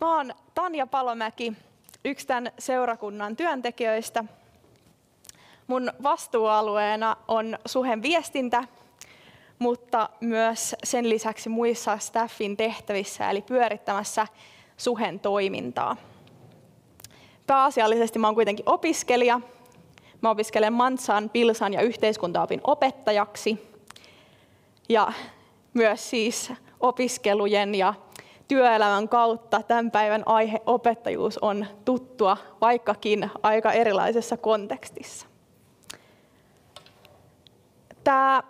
Mä oon Tanja Palomäki, yksi tämän seurakunnan työntekijöistä. Mun vastuualueena on suhen viestintä, mutta myös sen lisäksi muissa staffin tehtävissä, eli pyörittämässä suhen toimintaa. Pääasiallisesti mä oon kuitenkin opiskelija. Mä opiskelen Mansan, Pilsan ja yhteiskuntaopin opettajaksi. Ja myös siis opiskelujen ja työelämän kautta tämän päivän aihe opettajuus on tuttua, vaikkakin aika erilaisessa kontekstissa. Tämä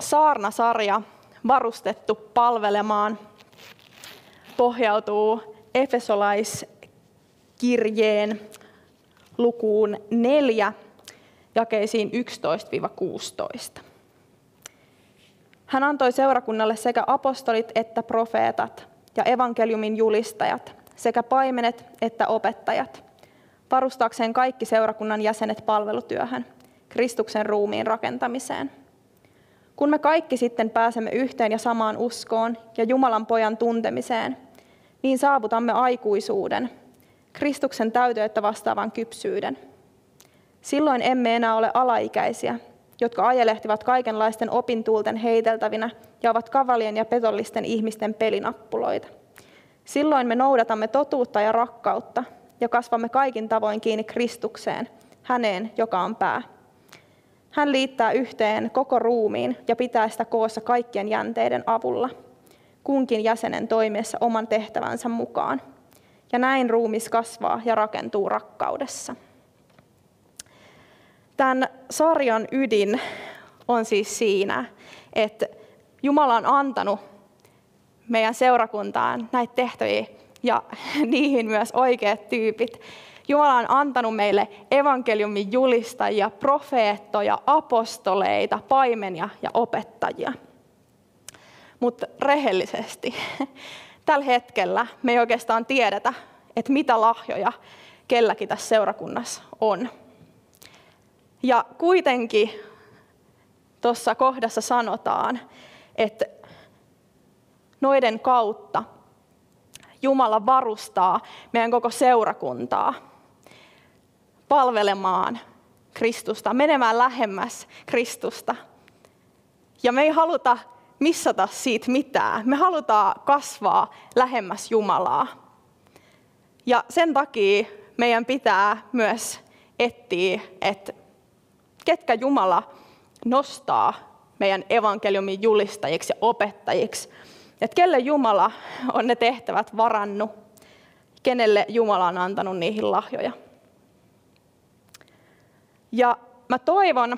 saarnasarja, varustettu palvelemaan, pohjautuu Efesolaiskirjeen lukuun 4, jakeisiin 11-16. Hän antoi seurakunnalle sekä apostolit että profeetat ja evankeliumin julistajat, sekä paimenet että opettajat, varustaakseen kaikki seurakunnan jäsenet palvelutyöhön, Kristuksen ruumiin rakentamiseen. Kun me kaikki sitten pääsemme yhteen ja samaan uskoon ja Jumalan pojan tuntemiseen, niin saavutamme aikuisuuden, Kristuksen täyteyttä vastaavan kypsyyden. Silloin emme enää ole alaikäisiä, jotka ajelehtivat kaikenlaisten opintuulten heiteltävinä ja ovat kavalien ja petollisten ihmisten pelinappuloita. Silloin me noudatamme totuutta ja rakkautta ja kasvamme kaikin tavoin kiinni Kristukseen, häneen, joka on pää. Hän liittää yhteen koko ruumiin ja pitää sitä koossa kaikkien jänteiden avulla, kunkin jäsenen toimiessa oman tehtävänsä mukaan. Ja näin ruumis kasvaa ja rakentuu rakkaudessa. Tämän sarjan ydin on siis siinä, että Jumala on antanut meidän seurakuntaan näitä tehtäviä ja niihin myös oikeat tyypit. Jumala on antanut meille evankeliumin julistajia, profeettoja, apostoleita, paimenia ja opettajia. Mutta rehellisesti, tällä hetkellä me ei oikeastaan tiedetä, että mitä lahjoja kelläkin tässä seurakunnassa on. Ja kuitenkin tuossa kohdassa sanotaan, että noiden kautta Jumala varustaa meidän koko seurakuntaa palvelemaan Kristusta, menemään lähemmäs Kristusta. Ja me ei haluta missata siitä mitään. Me halutaan kasvaa lähemmäs Jumalaa. Ja sen takia meidän pitää myös etsiä, että ketkä Jumala nostaa meidän evankeliumin julistajiksi ja opettajiksi. Että kelle Jumala on ne tehtävät varannut, kenelle Jumala on antanut niihin lahjoja. Ja mä toivon,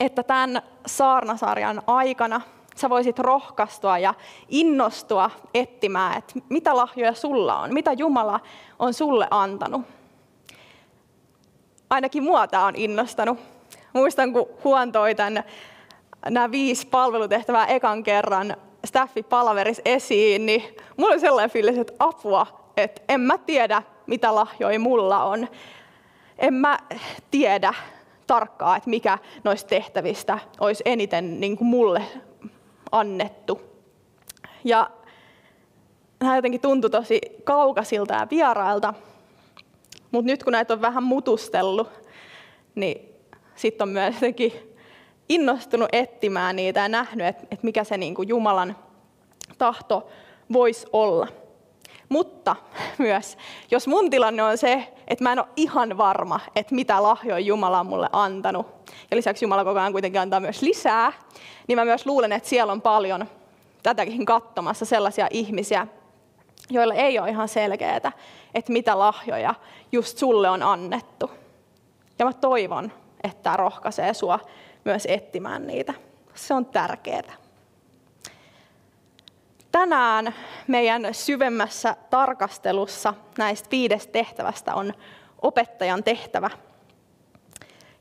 että tämän saarnasarjan aikana sä voisit rohkaistua ja innostua etsimään, että mitä lahjoja sulla on, mitä Jumala on sulle antanut. Ainakin mua tämä on innostanut muistan, kun Huon toi tämän, nämä viisi palvelutehtävää ekan kerran staffi palaveris esiin, niin mulla oli sellainen fiilis, että apua, että en mä tiedä, mitä lahjoja mulla on. En mä tiedä tarkkaa, että mikä noista tehtävistä olisi eniten niin kuin mulle annettu. Ja nämä jotenkin tuntui tosi kaukaisilta ja vierailta, mutta nyt kun näitä on vähän mutustellut, niin sitten on myös jotenkin innostunut etsimään niitä ja nähnyt, että, että mikä se niin kuin Jumalan tahto voisi olla. Mutta myös, jos mun tilanne on se, että mä en ole ihan varma, että mitä lahjoja Jumala on mulle antanut, ja lisäksi Jumala koko ajan kuitenkin antaa myös lisää, niin mä myös luulen, että siellä on paljon tätäkin katsomassa sellaisia ihmisiä, joilla ei ole ihan selkeää, että mitä lahjoja just sulle on annettu. Ja mä toivon, että tämä rohkaisee sinua myös etsimään niitä. Se on tärkeää. Tänään meidän syvemmässä tarkastelussa näistä viidestä tehtävästä on opettajan tehtävä.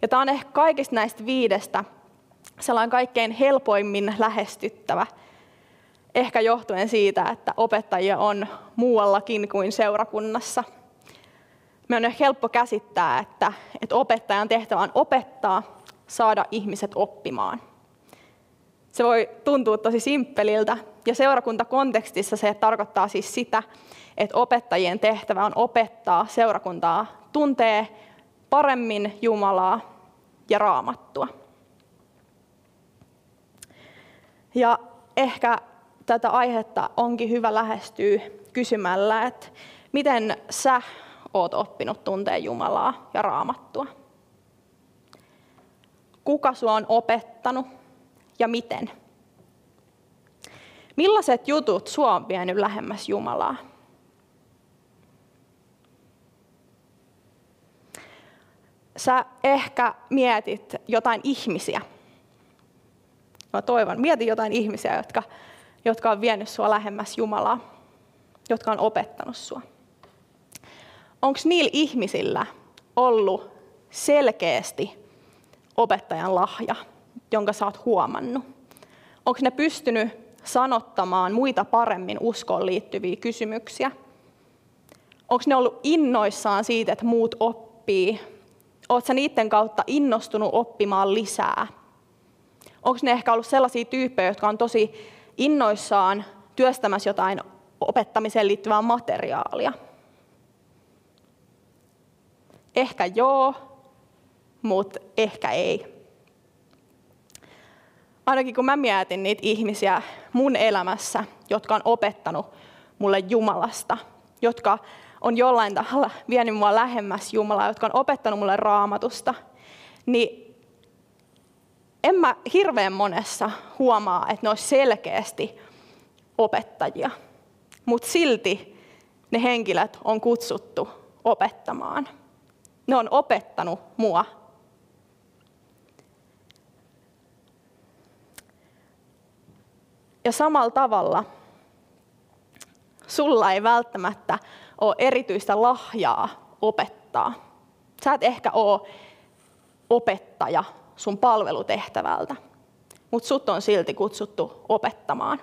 Ja tämä on ehkä kaikista näistä viidestä sellainen kaikkein helpoimmin lähestyttävä, ehkä johtuen siitä, että opettajia on muuallakin kuin seurakunnassa – me on helppo käsittää, että, että opettajan tehtävä on opettaa, saada ihmiset oppimaan. Se voi tuntua tosi simppeliltä ja seurakuntakontekstissa se tarkoittaa siis sitä, että opettajien tehtävä on opettaa seurakuntaa tuntee paremmin Jumalaa ja raamattua. Ja ehkä tätä aihetta onkin hyvä lähestyä kysymällä, että miten sä oot oppinut tuntee Jumalaa ja raamattua? Kuka sua on opettanut ja miten? Millaiset jutut sua on vienyt lähemmäs Jumalaa? Sä ehkä mietit jotain ihmisiä. Mä toivon, mieti jotain ihmisiä, jotka, jotka on vienyt sua lähemmäs Jumalaa, jotka on opettanut sua. Onko niillä ihmisillä ollut selkeästi opettajan lahja, jonka sä oot huomannut? Onko ne pystynyt sanottamaan muita paremmin uskoon liittyviä kysymyksiä? Onko ne ollut innoissaan siitä, että muut oppii? Oletko niiden kautta innostunut oppimaan lisää? Onko ne ehkä ollut sellaisia tyyppejä, jotka on tosi innoissaan työstämässä jotain opettamiseen liittyvää materiaalia? Ehkä joo, mutta ehkä ei. Ainakin kun mä mietin niitä ihmisiä mun elämässä, jotka on opettanut mulle Jumalasta, jotka on jollain tavalla vienyt mua lähemmäs Jumalaa, jotka on opettanut mulle raamatusta, niin en mä hirveän monessa huomaa, että ne olisi selkeästi opettajia. Mutta silti ne henkilöt on kutsuttu opettamaan. Ne on opettanut mua. Ja samalla tavalla sulla ei välttämättä ole erityistä lahjaa opettaa. Sä et ehkä ole opettaja sun palvelutehtävältä, mutta sut on silti kutsuttu opettamaan.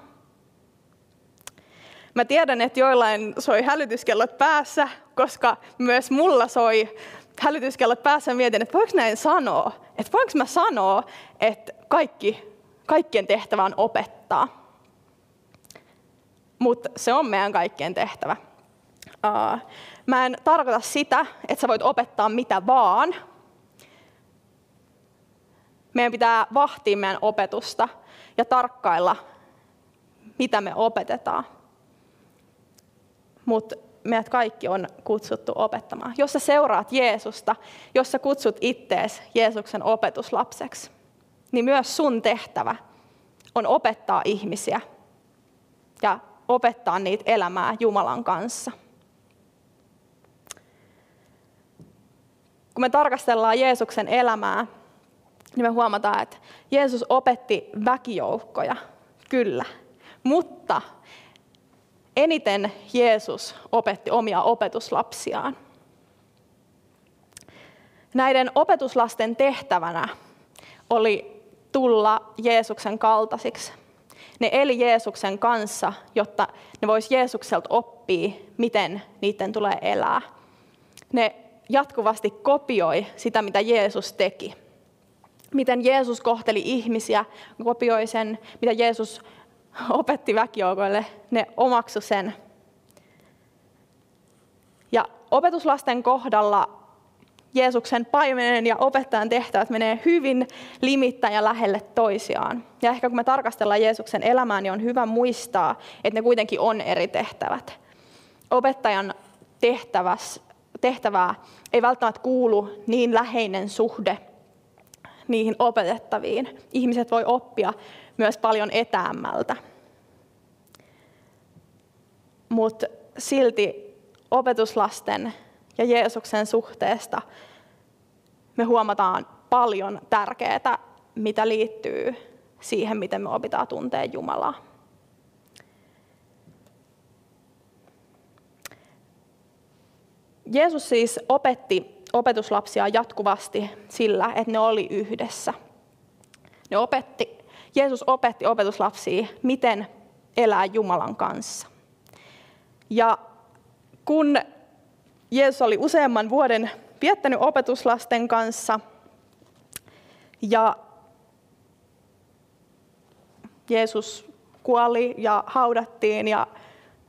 Mä tiedän, että joillain soi hälytyskellot päässä, koska myös mulla soi hälytyskellot päässä mietin, että voiko näin sanoa? Että voinko mä sanoa, että kaikki, kaikkien tehtävä on opettaa? Mutta se on meidän kaikkien tehtävä. Mä en tarkoita sitä, että sä voit opettaa mitä vaan. Meidän pitää vahtia meidän opetusta ja tarkkailla, mitä me opetetaan. Mutta meidät kaikki on kutsuttu opettamaan. Jos sä seuraat Jeesusta, jos sä kutsut ittees Jeesuksen opetuslapseksi, niin myös sun tehtävä on opettaa ihmisiä ja opettaa niitä elämää Jumalan kanssa. Kun me tarkastellaan Jeesuksen elämää, niin me huomataan, että Jeesus opetti väkijoukkoja, kyllä, mutta eniten Jeesus opetti omia opetuslapsiaan. Näiden opetuslasten tehtävänä oli tulla Jeesuksen kaltaisiksi. Ne eli Jeesuksen kanssa, jotta ne vois Jeesukselta oppia, miten niiden tulee elää. Ne jatkuvasti kopioi sitä, mitä Jeesus teki. Miten Jeesus kohteli ihmisiä, kopioi sen, mitä Jeesus opetti väkijoukoille, ne omaksu sen. Ja opetuslasten kohdalla Jeesuksen paimenen ja opettajan tehtävät menee hyvin limittäin ja lähelle toisiaan. Ja ehkä kun me tarkastellaan Jeesuksen elämää, niin on hyvä muistaa, että ne kuitenkin on eri tehtävät. Opettajan tehtäväs, tehtävää ei välttämättä kuulu niin läheinen suhde niihin opetettaviin. Ihmiset voi oppia myös paljon etäämmältä. Mutta silti opetuslasten ja Jeesuksen suhteesta me huomataan paljon tärkeää, mitä liittyy siihen, miten me opitaan tuntea Jumalaa. Jeesus siis opetti opetuslapsia jatkuvasti sillä, että ne oli yhdessä. Ne opetti, Jeesus opetti opetuslapsia, miten elää Jumalan kanssa. Ja kun Jeesus oli useamman vuoden viettänyt opetuslasten kanssa ja Jeesus kuoli ja haudattiin ja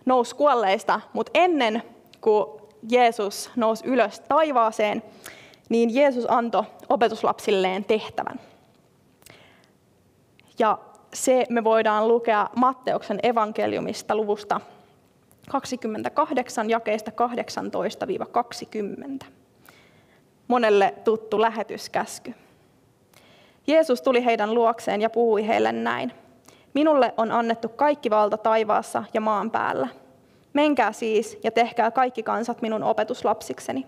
nousi kuolleista, mutta ennen kuin Jeesus nousi ylös taivaaseen, niin Jeesus antoi opetuslapsilleen tehtävän. Ja se me voidaan lukea Matteuksen evankeliumista luvusta 28 jakeista 18-20. Monelle tuttu lähetyskäsky. Jeesus tuli heidän luokseen ja puhui heille näin. Minulle on annettu kaikki valta taivaassa ja maan päällä. Menkää siis ja tehkää kaikki kansat minun opetuslapsikseni.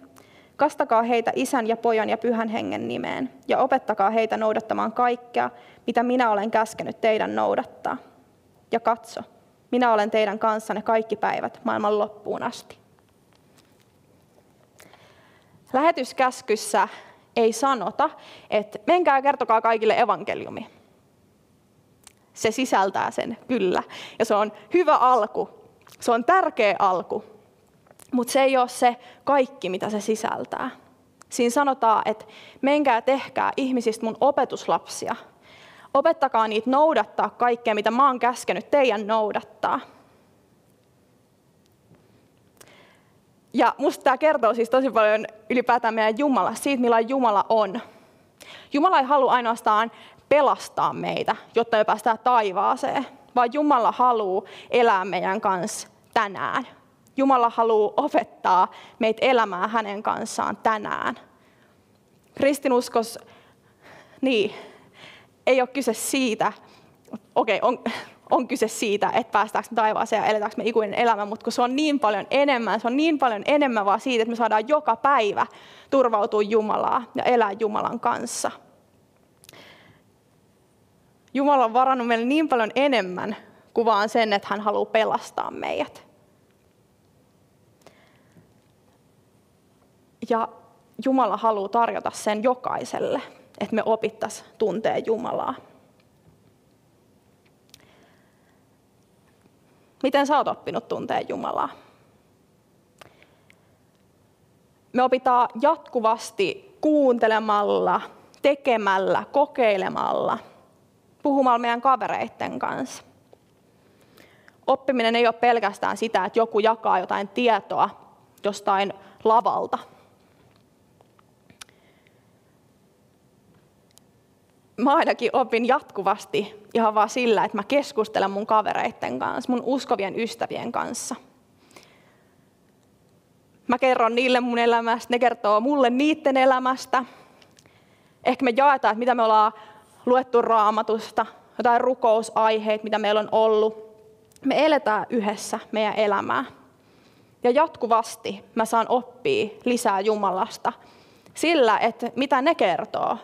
Kastakaa heitä isän ja pojan ja pyhän hengen nimeen ja opettakaa heitä noudattamaan kaikkea, mitä minä olen käskenyt teidän noudattaa. Ja katso, minä olen teidän kanssanne kaikki päivät maailman loppuun asti. Lähetyskäskyssä ei sanota, että menkää ja kertokaa kaikille evankeliumi. Se sisältää sen, kyllä. Ja se on hyvä alku. Se on tärkeä alku. Mutta se ei ole se kaikki, mitä se sisältää. Siinä sanotaan, että menkää tehkää ihmisistä mun opetuslapsia. Opettakaa niitä noudattaa kaikkea, mitä mä oon käskenyt teidän noudattaa. Ja musta tämä kertoo siis tosi paljon ylipäätään meidän Jumala, siitä millainen Jumala on. Jumala ei halua ainoastaan pelastaa meitä, jotta me päästään taivaaseen, vaan Jumala haluaa elää meidän kanssa tänään. Jumala haluaa opettaa meitä elämään hänen kanssaan tänään. Kristinuskos, niin, ei ole kyse siitä, okei, on, on kyse siitä, että päästäänkö me taivaaseen ja eletäänkö me ikuinen elämä, mutta kun se on niin paljon enemmän, se on niin paljon enemmän vaan siitä, että me saadaan joka päivä turvautua Jumalaa ja elää Jumalan kanssa. Jumala on varannut meille niin paljon enemmän kuin vaan sen, että hän haluaa pelastaa meidät. Ja Jumala haluaa tarjota sen jokaiselle, että me opittaisiin tuntee Jumalaa. Miten sä oot oppinut tuntee Jumalaa? Me opitaan jatkuvasti kuuntelemalla, tekemällä, kokeilemalla, puhumalla meidän kavereiden kanssa. Oppiminen ei ole pelkästään sitä, että joku jakaa jotain tietoa jostain lavalta – mä ainakin opin jatkuvasti ihan vaan sillä, että mä keskustelen mun kavereiden kanssa, mun uskovien ystävien kanssa. Mä kerron niille mun elämästä, ne kertoo mulle niiden elämästä. Ehkä me jaetaan, että mitä me ollaan luettu raamatusta, jotain rukousaiheita, mitä meillä on ollut. Me eletään yhdessä meidän elämää. Ja jatkuvasti mä saan oppia lisää Jumalasta sillä, että mitä ne kertoo,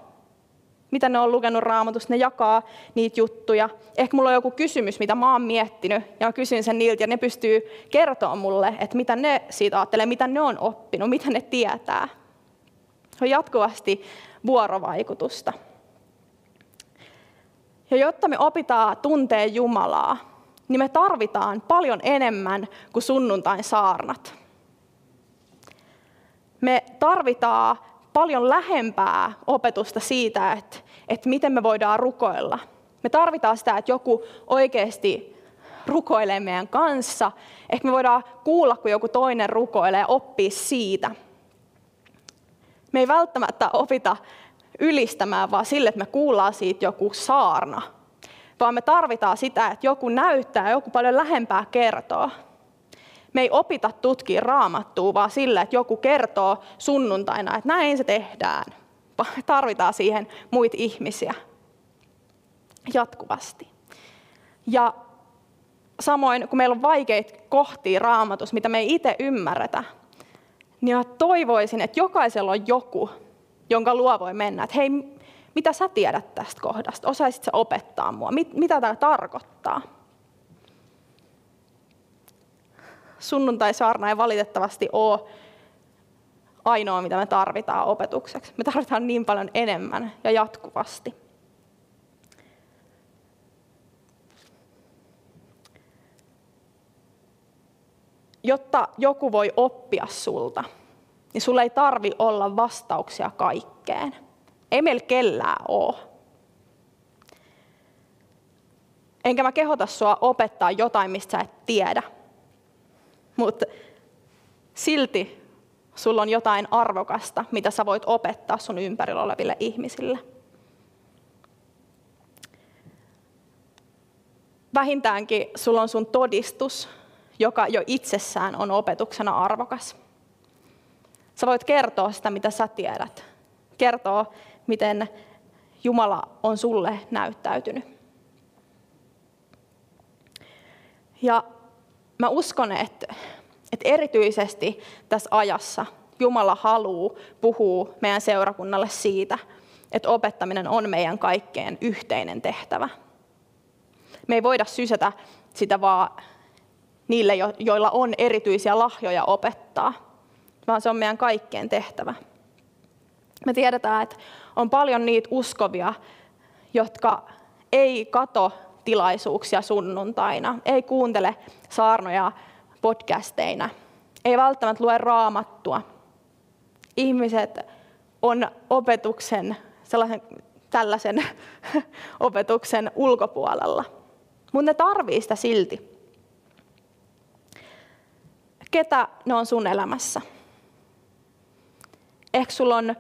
mitä ne on lukenut raamatusta, ne jakaa niitä juttuja. Ehkä mulla on joku kysymys, mitä mä oon miettinyt, ja mä kysyn sen niiltä, ja ne pystyy kertoa mulle, että mitä ne siitä ajattelee, mitä ne on oppinut, mitä ne tietää. On jatkuvasti vuorovaikutusta. Ja jotta me opitaan tuntee Jumalaa, niin me tarvitaan paljon enemmän kuin sunnuntain saarnat. Me tarvitaan paljon lähempää opetusta siitä, että, että miten me voidaan rukoilla. Me tarvitaan sitä, että joku oikeasti rukoilee meidän kanssa. Ehkä me voidaan kuulla, kun joku toinen rukoilee ja oppia siitä. Me ei välttämättä opita ylistämään vaan sille, että me kuullaan siitä joku saarna, vaan me tarvitaan sitä, että joku näyttää, joku paljon lähempää kertoo. Me ei opita tutkia raamattua, vaan sillä, että joku kertoo sunnuntaina, että näin se tehdään. Tarvitaan siihen muita ihmisiä jatkuvasti. Ja samoin, kun meillä on vaikeita kohtia raamatus, mitä me ei itse ymmärretä, niin toivoisin, että jokaisella on joku, jonka luo voi mennä. Että hei, mitä sä tiedät tästä kohdasta? Osaisit sä opettaa mua? Mit, mitä tämä tarkoittaa? sunnuntai-saarna ei valitettavasti ole ainoa, mitä me tarvitaan opetukseksi. Me tarvitaan niin paljon enemmän ja jatkuvasti. Jotta joku voi oppia sulta, niin sulla ei tarvi olla vastauksia kaikkeen. Ei meillä kellään ole. Enkä mä kehota sua opettaa jotain, mistä sä et tiedä. Mutta silti sulla on jotain arvokasta, mitä sä voit opettaa sun ympärillä oleville ihmisille. Vähintäänkin sulla on sun todistus, joka jo itsessään on opetuksena arvokas. Sä voit kertoa sitä, mitä sä tiedät. Kertoa, miten Jumala on sulle näyttäytynyt. Ja mä uskon, että, että erityisesti tässä ajassa Jumala haluaa puhua meidän seurakunnalle siitä, että opettaminen on meidän kaikkeen yhteinen tehtävä. Me ei voida sysätä sitä vaan niille, joilla on erityisiä lahjoja opettaa, vaan se on meidän kaikkeen tehtävä. Me tiedetään, että on paljon niitä uskovia, jotka ei kato tilaisuuksia sunnuntaina, ei kuuntele saarnoja podcasteina, ei välttämättä lue raamattua. Ihmiset on opetuksen, sellaisen, tällaisen opetuksen ulkopuolella, mutta ne tarvii sitä silti. Ketä ne on sun elämässä? Ehkä sulla on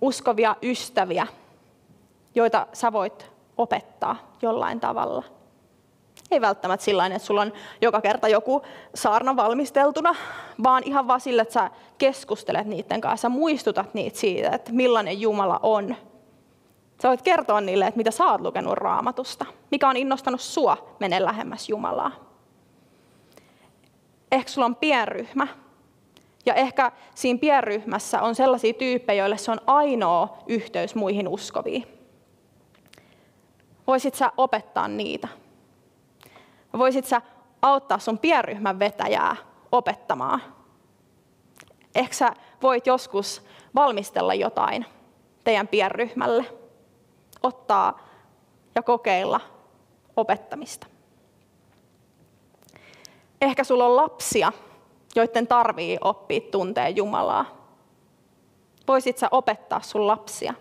uskovia ystäviä, joita sä voit opettaa jollain tavalla. Ei välttämättä sillä että sulla on joka kerta joku saarna valmisteltuna, vaan ihan vaan sillä, että sä keskustelet niiden kanssa, sä muistutat niitä siitä, että millainen Jumala on. Sä voit kertoa niille, että mitä sä oot lukenut raamatusta, mikä on innostanut sua mene lähemmäs Jumalaa. Ehkä sulla on pienryhmä, ja ehkä siinä pienryhmässä on sellaisia tyyppejä, joille se on ainoa yhteys muihin uskoviin. Voisit sä opettaa niitä? Voisit sä auttaa sun pienryhmän vetäjää opettamaan? Ehkä sä voit joskus valmistella jotain teidän pienryhmälle, ottaa ja kokeilla opettamista. Ehkä sulla on lapsia, joiden tarvii oppia tuntea Jumalaa. Voisit sä opettaa sun lapsia?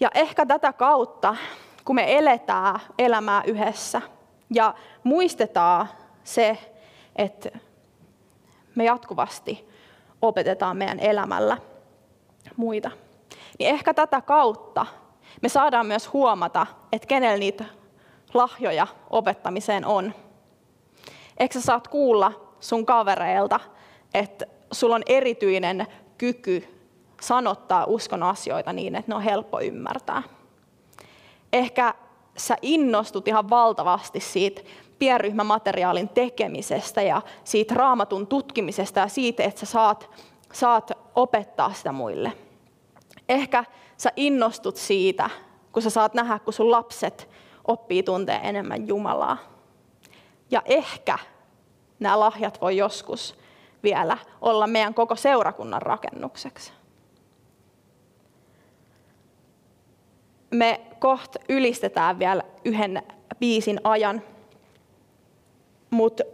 Ja ehkä tätä kautta, kun me eletään elämää yhdessä ja muistetaan se, että me jatkuvasti opetetaan meidän elämällä muita, niin ehkä tätä kautta me saadaan myös huomata, että kenellä niitä lahjoja opettamiseen on. Eikö sä saat kuulla sun kavereilta, että sulla on erityinen kyky sanottaa uskon asioita niin, että ne on helppo ymmärtää. Ehkä sä innostut ihan valtavasti siitä pienryhmämateriaalin tekemisestä ja siitä raamatun tutkimisesta ja siitä, että sä saat, saat opettaa sitä muille. Ehkä sä innostut siitä, kun sä saat nähdä, kun sun lapset oppii tuntea enemmän Jumalaa. Ja ehkä nämä lahjat voi joskus vielä olla meidän koko seurakunnan rakennukseksi. Me koht ylistetään vielä yhden biisin ajan, mutta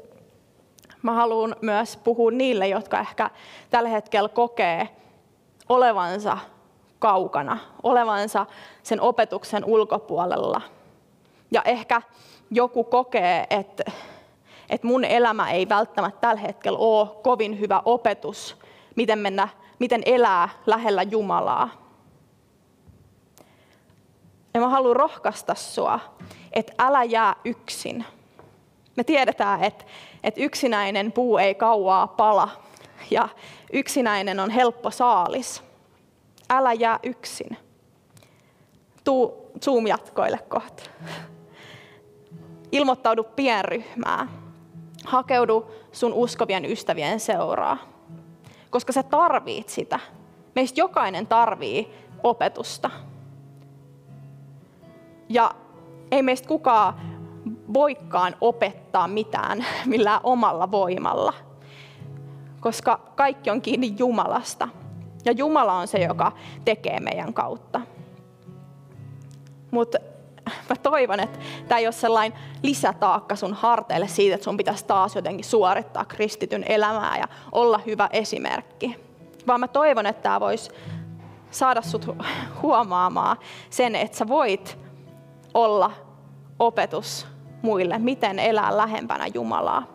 mä haluan myös puhua niille, jotka ehkä tällä hetkellä kokee olevansa kaukana, olevansa sen opetuksen ulkopuolella. Ja ehkä joku kokee, että, että mun elämä ei välttämättä tällä hetkellä ole kovin hyvä opetus, miten, mennä, miten elää lähellä Jumalaa. Ja mä haluan rohkaista sua, että älä jää yksin. Me tiedetään, että, että yksinäinen puu ei kauaa pala ja yksinäinen on helppo saalis. Älä jää yksin. Tuu Zoom-jatkoille kohta. Ilmoittaudu pienryhmää. Hakeudu sun uskovien ystävien seuraa. Koska sä tarvit sitä. Meistä jokainen tarvii opetusta. Ja ei meistä kukaan voikaan opettaa mitään millään omalla voimalla, koska kaikki on kiinni Jumalasta. Ja Jumala on se, joka tekee meidän kautta. Mutta mä toivon, että tämä ei ole sellainen lisätaakka sun harteille siitä, että sun pitäisi taas jotenkin suorittaa kristityn elämää ja olla hyvä esimerkki. Vaan mä toivon, että tämä voisi saada sut huomaamaan sen, että sä voit olla opetus muille, miten elää lähempänä Jumalaa.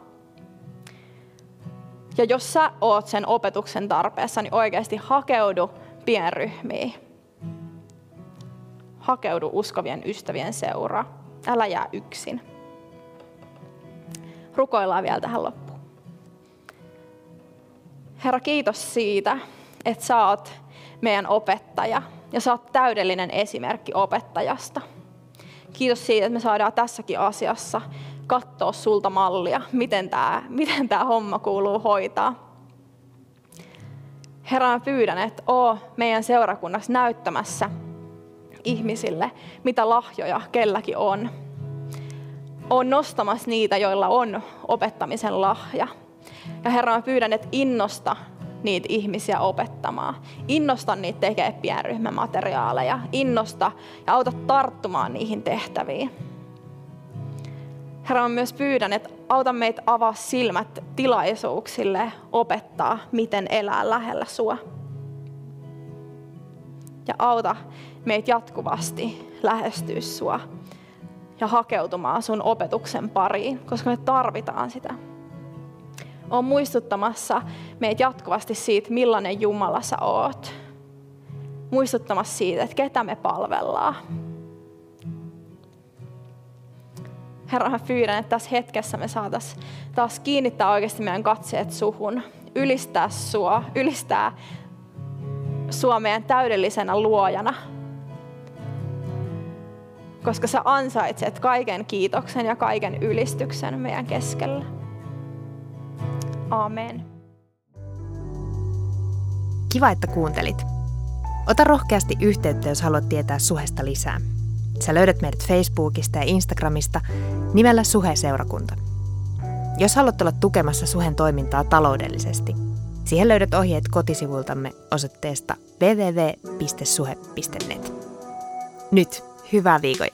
Ja jos sä oot sen opetuksen tarpeessa, niin oikeasti hakeudu pienryhmiin. Hakeudu uskovien ystävien seuraa. Älä jää yksin. Rukoillaan vielä tähän loppuun. Herra, kiitos siitä, että sä oot meidän opettaja ja sä oot täydellinen esimerkki opettajasta. Kiitos siitä, että me saadaan tässäkin asiassa katsoa sulta mallia, miten tämä miten tää homma kuuluu hoitaa. Herra, pyydän, että oo meidän seurakunnassa näyttämässä ihmisille, mitä lahjoja kelläkin on. On nostamassa niitä, joilla on opettamisen lahja. Ja Herra, mä pyydän, että innosta niitä ihmisiä opettamaan. Innosta niitä tekemään pienryhmämateriaaleja. Innosta ja auta tarttumaan niihin tehtäviin. Herra, mä myös pyydän, että auta meitä avaa silmät tilaisuuksille opettaa, miten elää lähellä sua. Ja auta meitä jatkuvasti lähestyä sua ja hakeutumaan sun opetuksen pariin, koska me tarvitaan sitä. On muistuttamassa meitä jatkuvasti siitä, millainen Jumala sä oot. Muistuttamassa siitä, että ketä me palvellaan. Herra, mä pyydän, että tässä hetkessä me saataisiin taas kiinnittää oikeasti meidän katseet suhun, ylistää sua, ylistää sua meidän täydellisenä luojana. Koska sä ansaitset kaiken kiitoksen ja kaiken ylistyksen meidän keskellä. Amen. Kiva, että kuuntelit. Ota rohkeasti yhteyttä, jos haluat tietää suhesta lisää. Sä löydät meidät Facebookista ja Instagramista nimellä Suhe-seurakunta. Jos haluat olla tukemassa Suhen toimintaa taloudellisesti, siihen löydät ohjeet kotisivultamme osoitteesta www.suhe.net. Nyt hyvää viikon